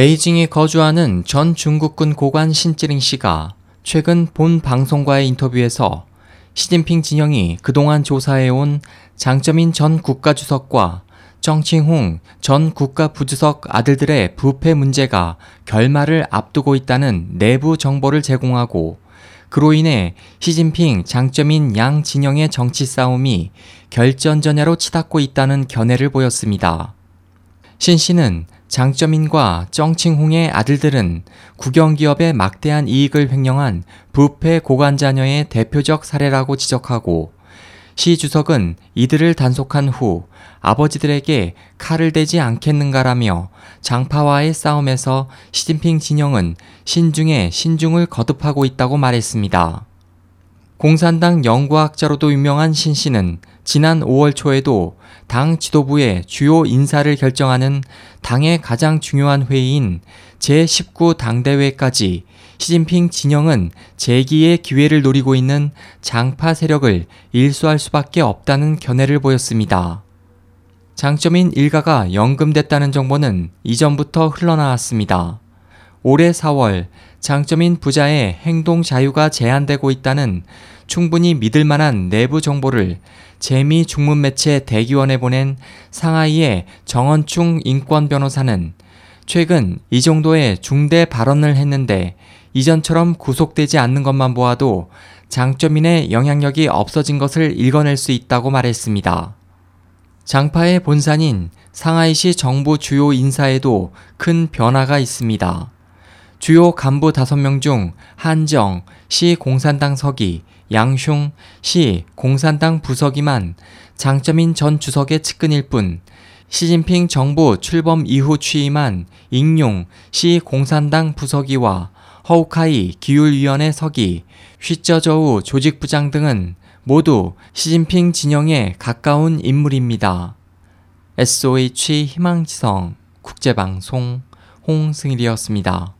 베이징에 거주하는 전 중국군 고관 신찌링 씨가 최근 본 방송과의 인터뷰에서 시진핑 진영이 그동안 조사해온 장점인 전 국가주석과 정칭홍 전 국가부주석 아들들의 부패 문제가 결말을 앞두고 있다는 내부 정보를 제공하고 그로 인해 시진핑 장점인 양 진영의 정치 싸움이 결전전야로 치닫고 있다는 견해를 보였습니다. 신 씨는 장점인과 정칭홍의 아들들은 국영기업의 막대한 이익을 횡령한 부패 고관자녀의 대표적 사례라고 지적하고 시 주석은 이들을 단속한 후 아버지들에게 칼을 대지 않겠는가라며 장파와의 싸움에서 시진핑 진영은 신중에 신중을 거듭하고 있다고 말했습니다. 공산당 연구학자로도 유명한 신 씨는 지난 5월 초에도 당 지도부의 주요 인사를 결정하는 당의 가장 중요한 회의인 제19 당대회까지 시진핑 진영은 재기의 기회를 노리고 있는 장파 세력을 일수할 수밖에 없다는 견해를 보였습니다. 장점인 일가가 연금됐다는 정보는 이전부터 흘러나왔습니다. 올해 4월 장점인 부자의 행동 자유가 제한되고 있다는 충분히 믿을 만한 내부 정보를 재미 중문 매체 대기원에 보낸 상하이의 정원충 인권 변호사는 최근 이 정도의 중대 발언을 했는데 이전처럼 구속되지 않는 것만 보아도 장점인의 영향력이 없어진 것을 읽어낼 수 있다고 말했습니다. 장파의 본산인 상하이시 정부 주요 인사에도 큰 변화가 있습니다. 주요 간부 5명 중 한정 시 공산당 서기, 양슝 시 공산당 부서기만 장점인 전 주석의 측근일 뿐 시진핑 정부 출범 이후 취임한 익룡 시 공산당 부서기와 허우카이 기율위원회 서기, 휘쩌저우 조직부장 등은 모두 시진핑 진영에 가까운 인물입니다. SOH 희망지성 국제방송 홍승일이었습니다.